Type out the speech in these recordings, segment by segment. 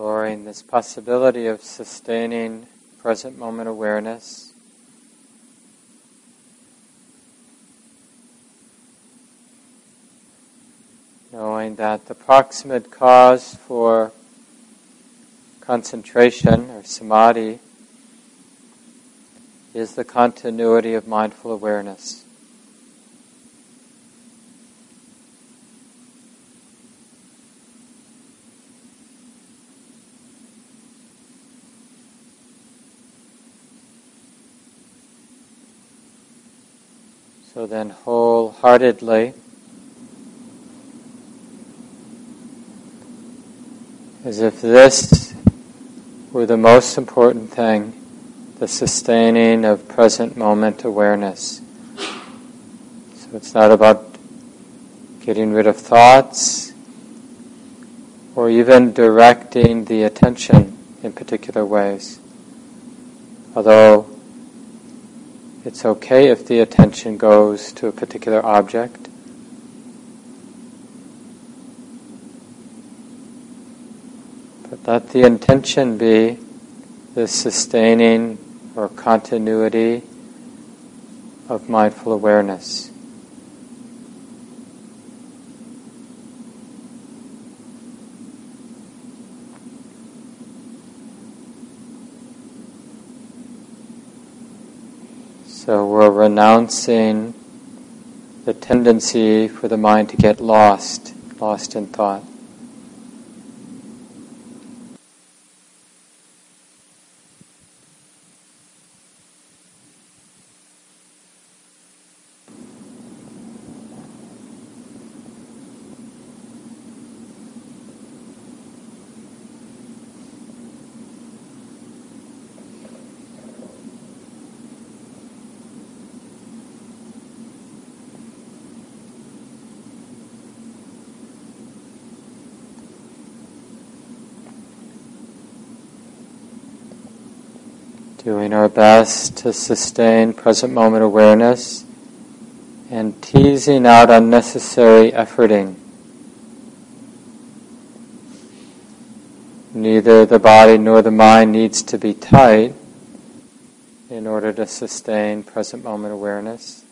exploring this possibility of sustaining present moment awareness. Knowing that the proximate cause for concentration or samadhi is the continuity of mindful awareness. So then, wholeheartedly, as if this were the most important thing, the sustaining of present moment awareness. So it's not about getting rid of thoughts or even directing the attention in particular ways. Although it's okay if the attention goes to a particular object. But let the intention be the sustaining or continuity of mindful awareness. So we're renouncing the tendency for the mind to get lost, lost in thought. Doing our best to sustain present moment awareness and teasing out unnecessary efforting. Neither the body nor the mind needs to be tight in order to sustain present moment awareness.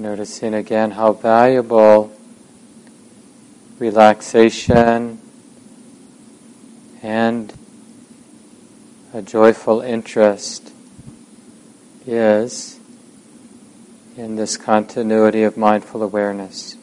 Noticing again how valuable relaxation and a joyful interest is in this continuity of mindful awareness.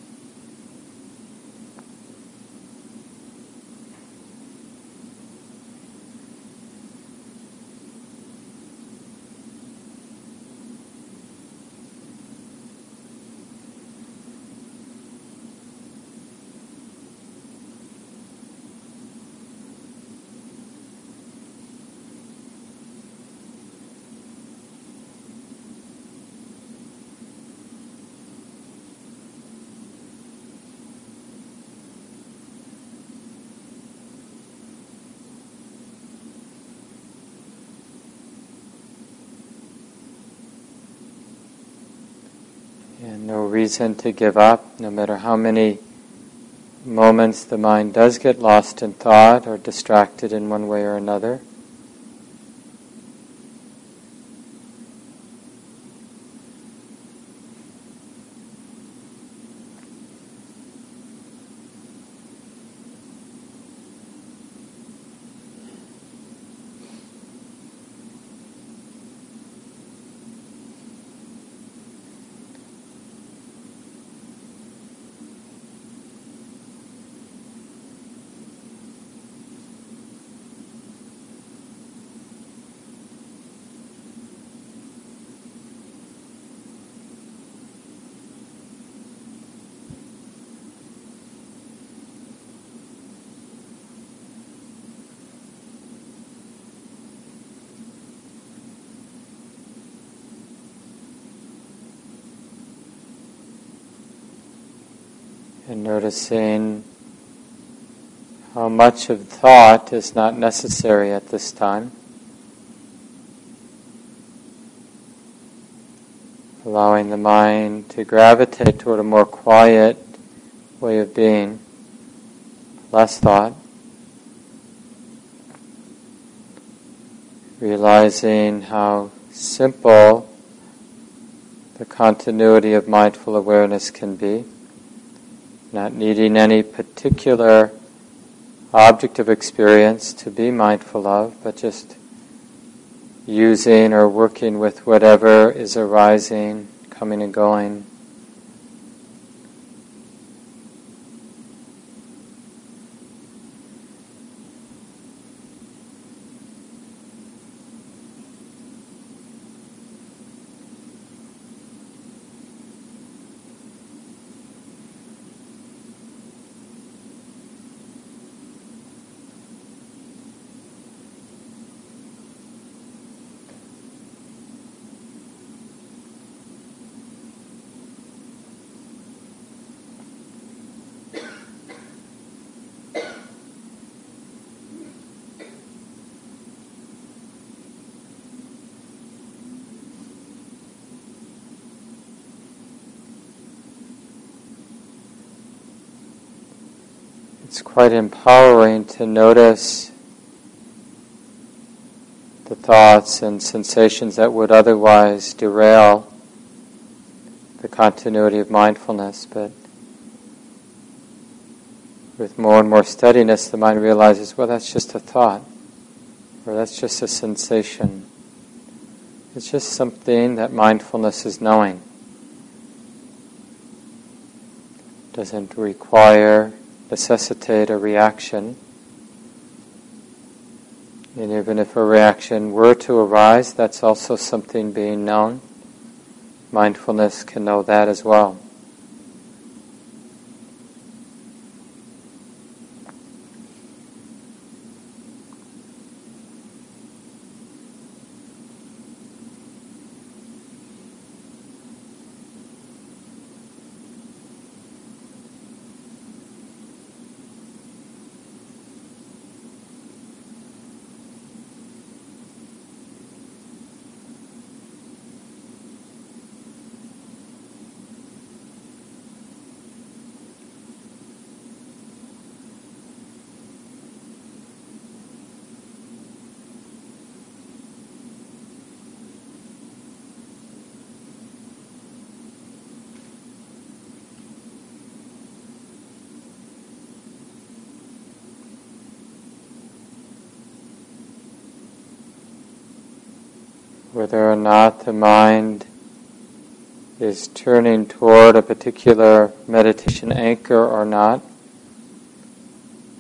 And no reason to give up, no matter how many moments the mind does get lost in thought or distracted in one way or another. And noticing how much of thought is not necessary at this time. Allowing the mind to gravitate toward a more quiet way of being, less thought. Realizing how simple the continuity of mindful awareness can be, not needing any particular object of experience to be mindful of, but just using or working with whatever is arising, coming and going. It's quite empowering to notice the thoughts and sensations that would otherwise derail the continuity of mindfulness, but with more and more steadiness, the mind realizes, well, that's just a thought, or that's just a sensation. It's just something that mindfulness is knowing. Doesn't require necessitate a reaction. And even if a reaction were to arise, that's also something being known. Mindfulness can know that as well. Whether or not the mind is turning toward a particular meditation anchor or not.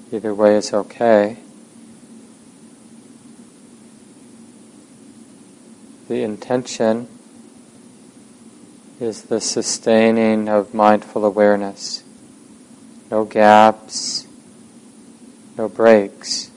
Either way is okay. The intention is the sustaining of mindful awareness. No gaps, no breaks.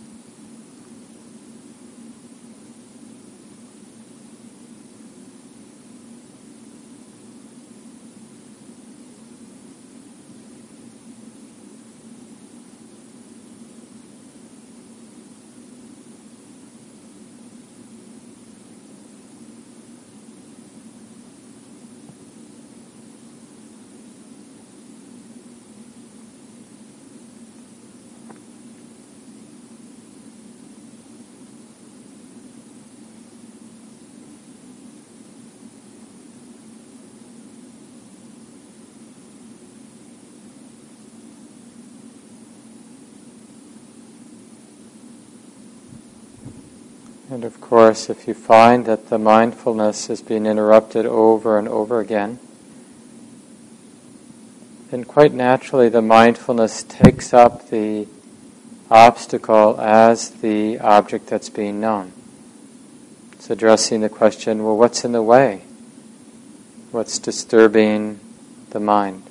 And of course, if you find that the mindfulness is being interrupted over and over again, then quite naturally the mindfulness takes up the obstacle as the object that's being known. It's addressing the question well, what's in the way? What's disturbing the mind?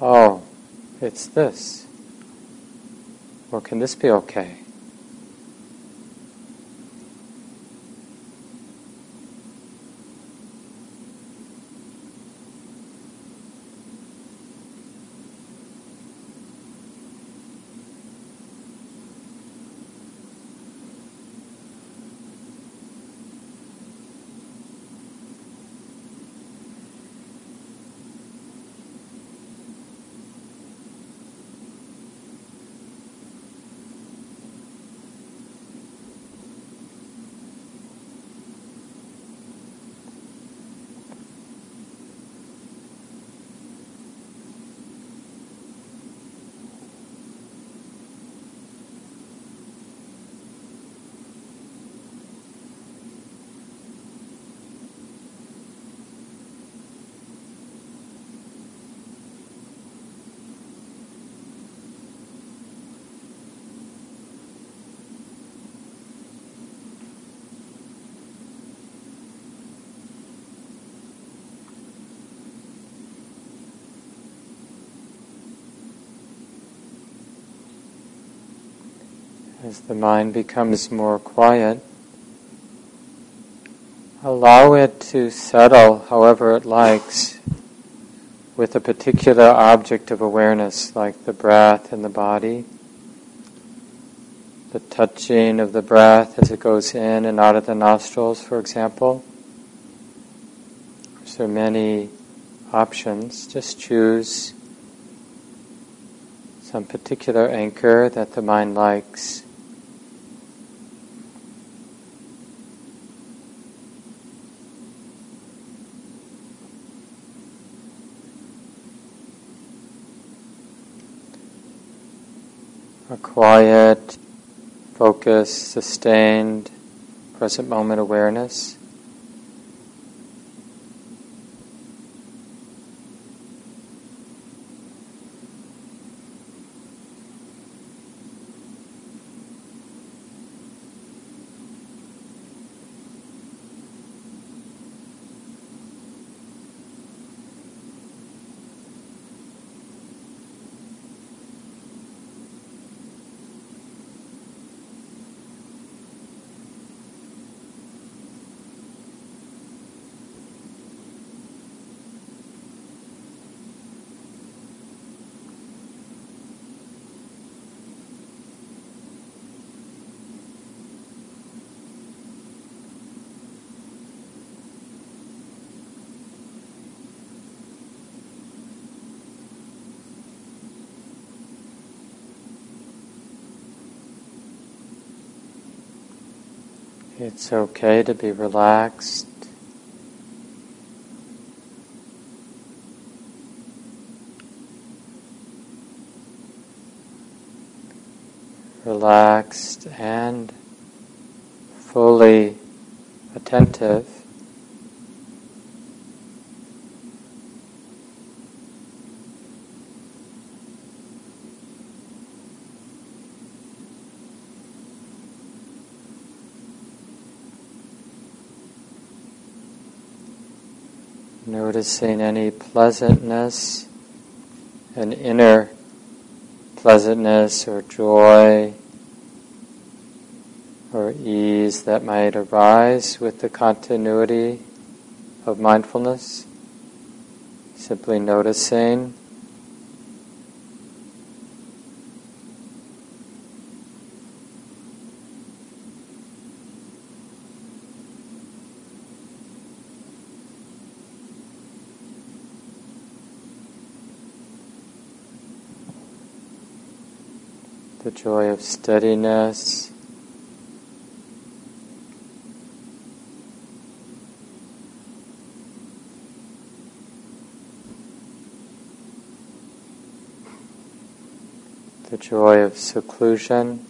Oh, it's this. Well, can this be okay? As the mind becomes more quiet, allow it to settle however it likes with a particular object of awareness, like the breath and the body, the touching of the breath as it goes in and out of the nostrils, for example. Are many options. Just choose some particular anchor that the mind likes. A quiet, focused, sustained, present moment awareness. It's okay to be relaxed. Relaxed and fully attentive. Noticing any pleasantness, an inner pleasantness or joy or ease that might arise with the continuity of mindfulness. Simply noticing the joy of steadiness. The joy of seclusion.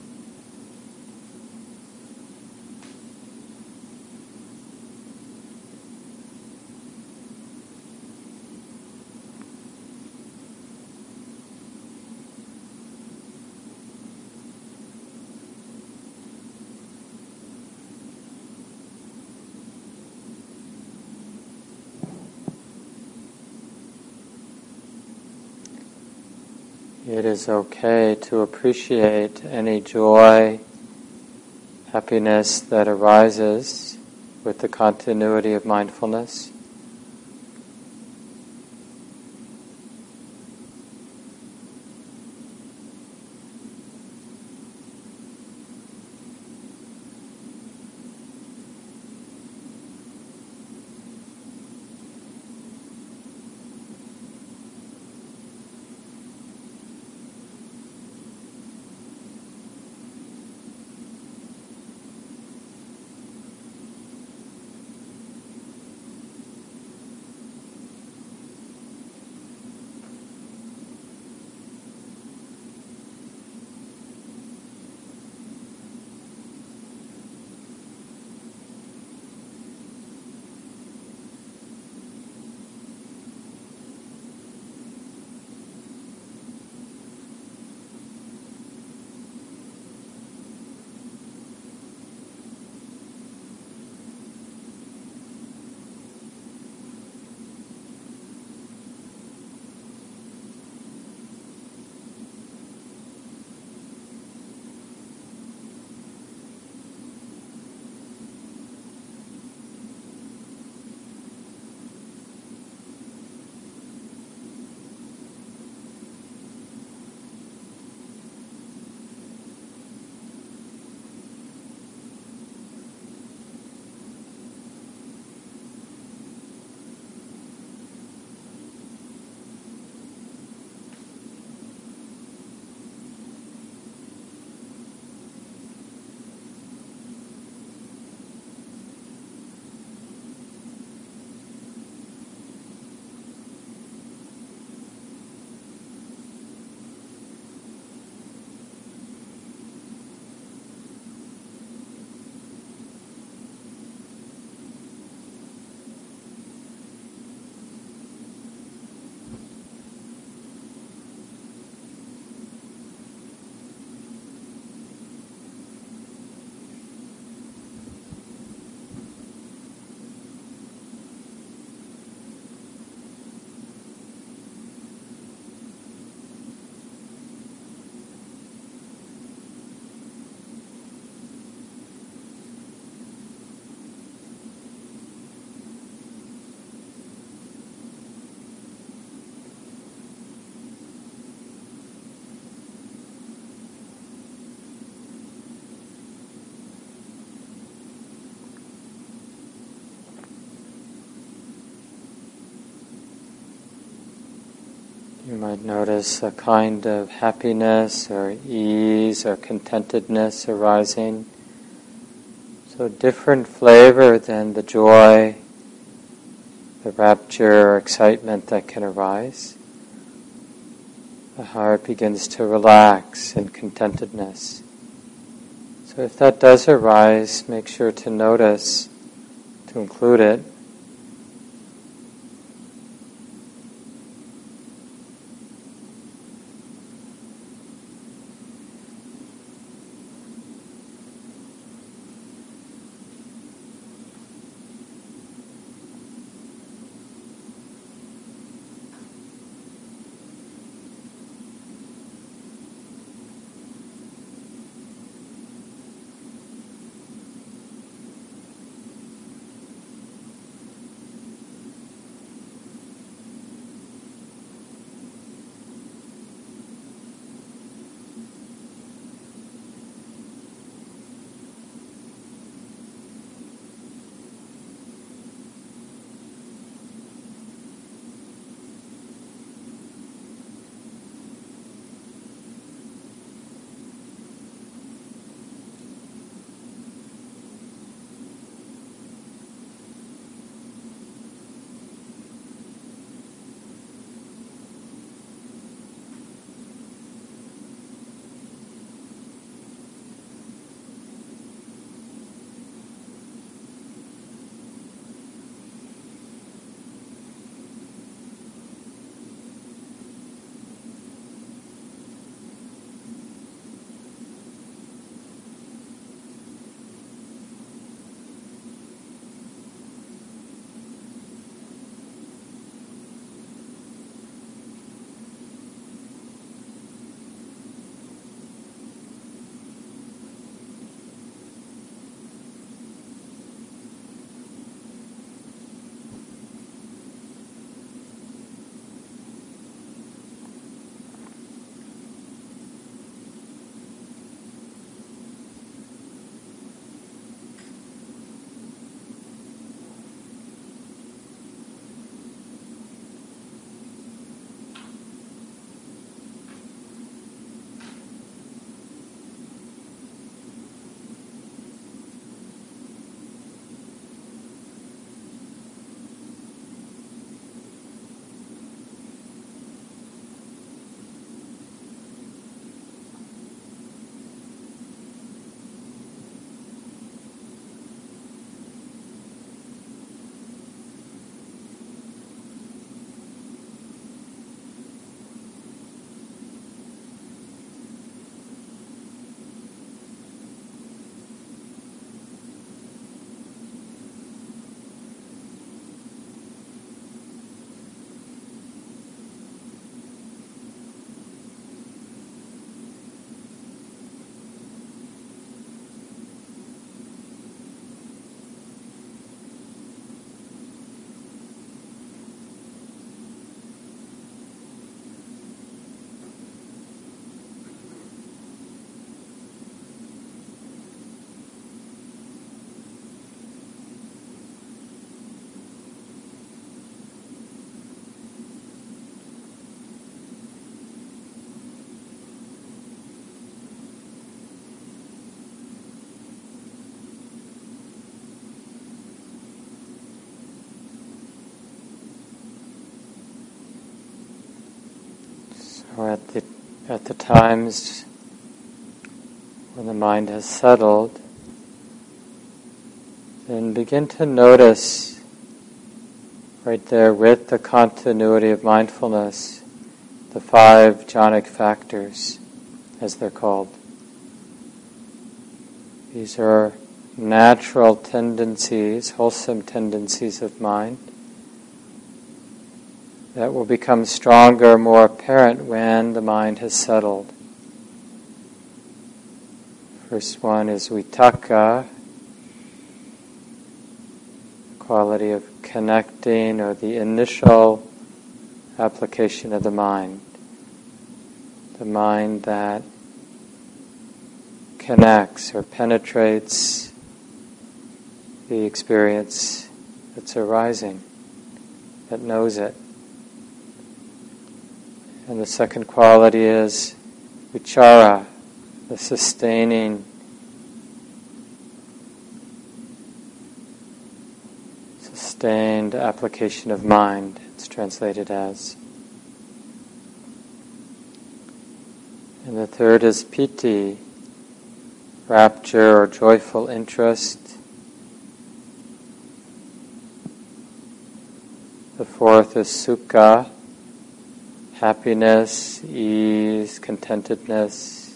It is okay to appreciate any joy, happiness that arises with the continuity of mindfulness. You might notice a kind of happiness or ease or contentedness arising. So, different flavor than the joy, the rapture or excitement that can arise. The heart begins to relax in contentedness. So, if that does arise, make sure to notice, to include it. At the, at the times when the mind has settled, then begin to notice right there with the continuity of mindfulness the five jhanic factors, as they're called. These are natural tendencies, wholesome tendencies of mind that will become stronger, more apparent when the mind has settled. First one is vitakka, quality of connecting or the initial application of the mind. The mind that connects or penetrates the experience that's arising, that knows it. And the second quality is vichara, the sustaining, sustained application of mind, it's translated as. And the third is piti, rapture or joyful interest. The fourth is sukha, happiness, ease, contentedness.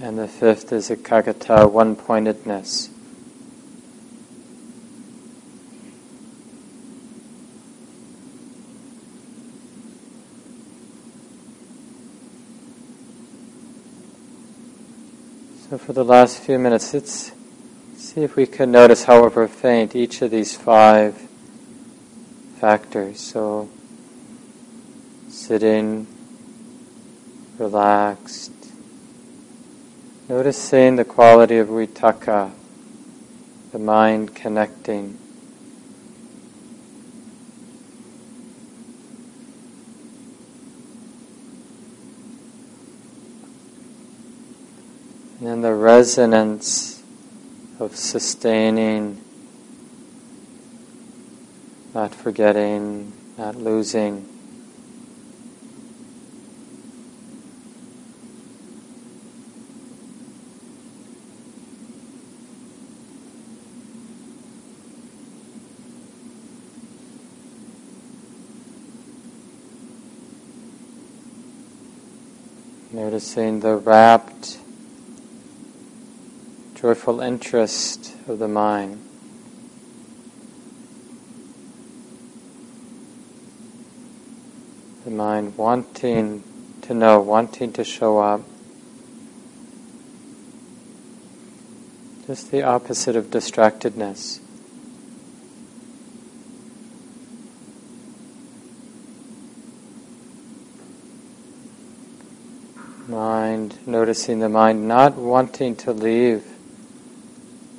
And the fifth is ekaggata, one pointedness. So, for the last few minutes, let's see if we can notice, however faint, each of these five factors. So, sitting, relaxed, noticing the quality of vitakka, the mind connecting. And then the resonance of sustaining not forgetting, not losing. Noticing the rapt, joyful interest of the mind. Mind wanting to know, wanting to show up. Just the opposite of distractedness. Mind, noticing the mind not wanting to leave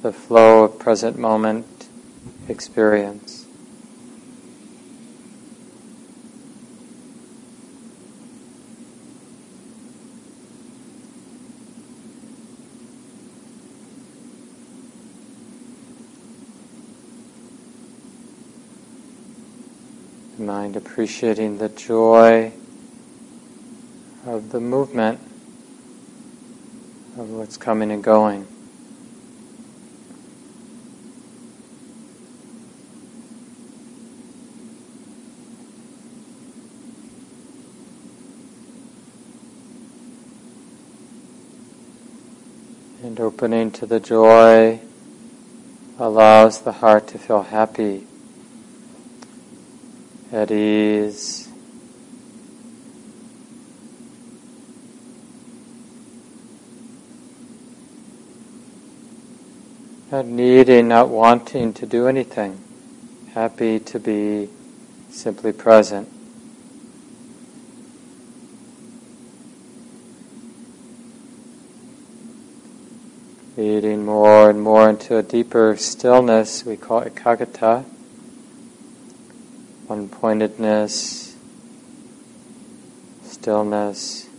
the flow of present moment experience. Mind appreciating the joy of the movement of what's coming and going. And opening to the joy allows the heart to feel happy at ease. Not needing, not wanting to do anything. Happy to be simply present. Leading more and more into a deeper stillness, we call it ekaggata one pointedness, stillness.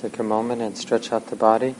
Take a moment and stretch out the body.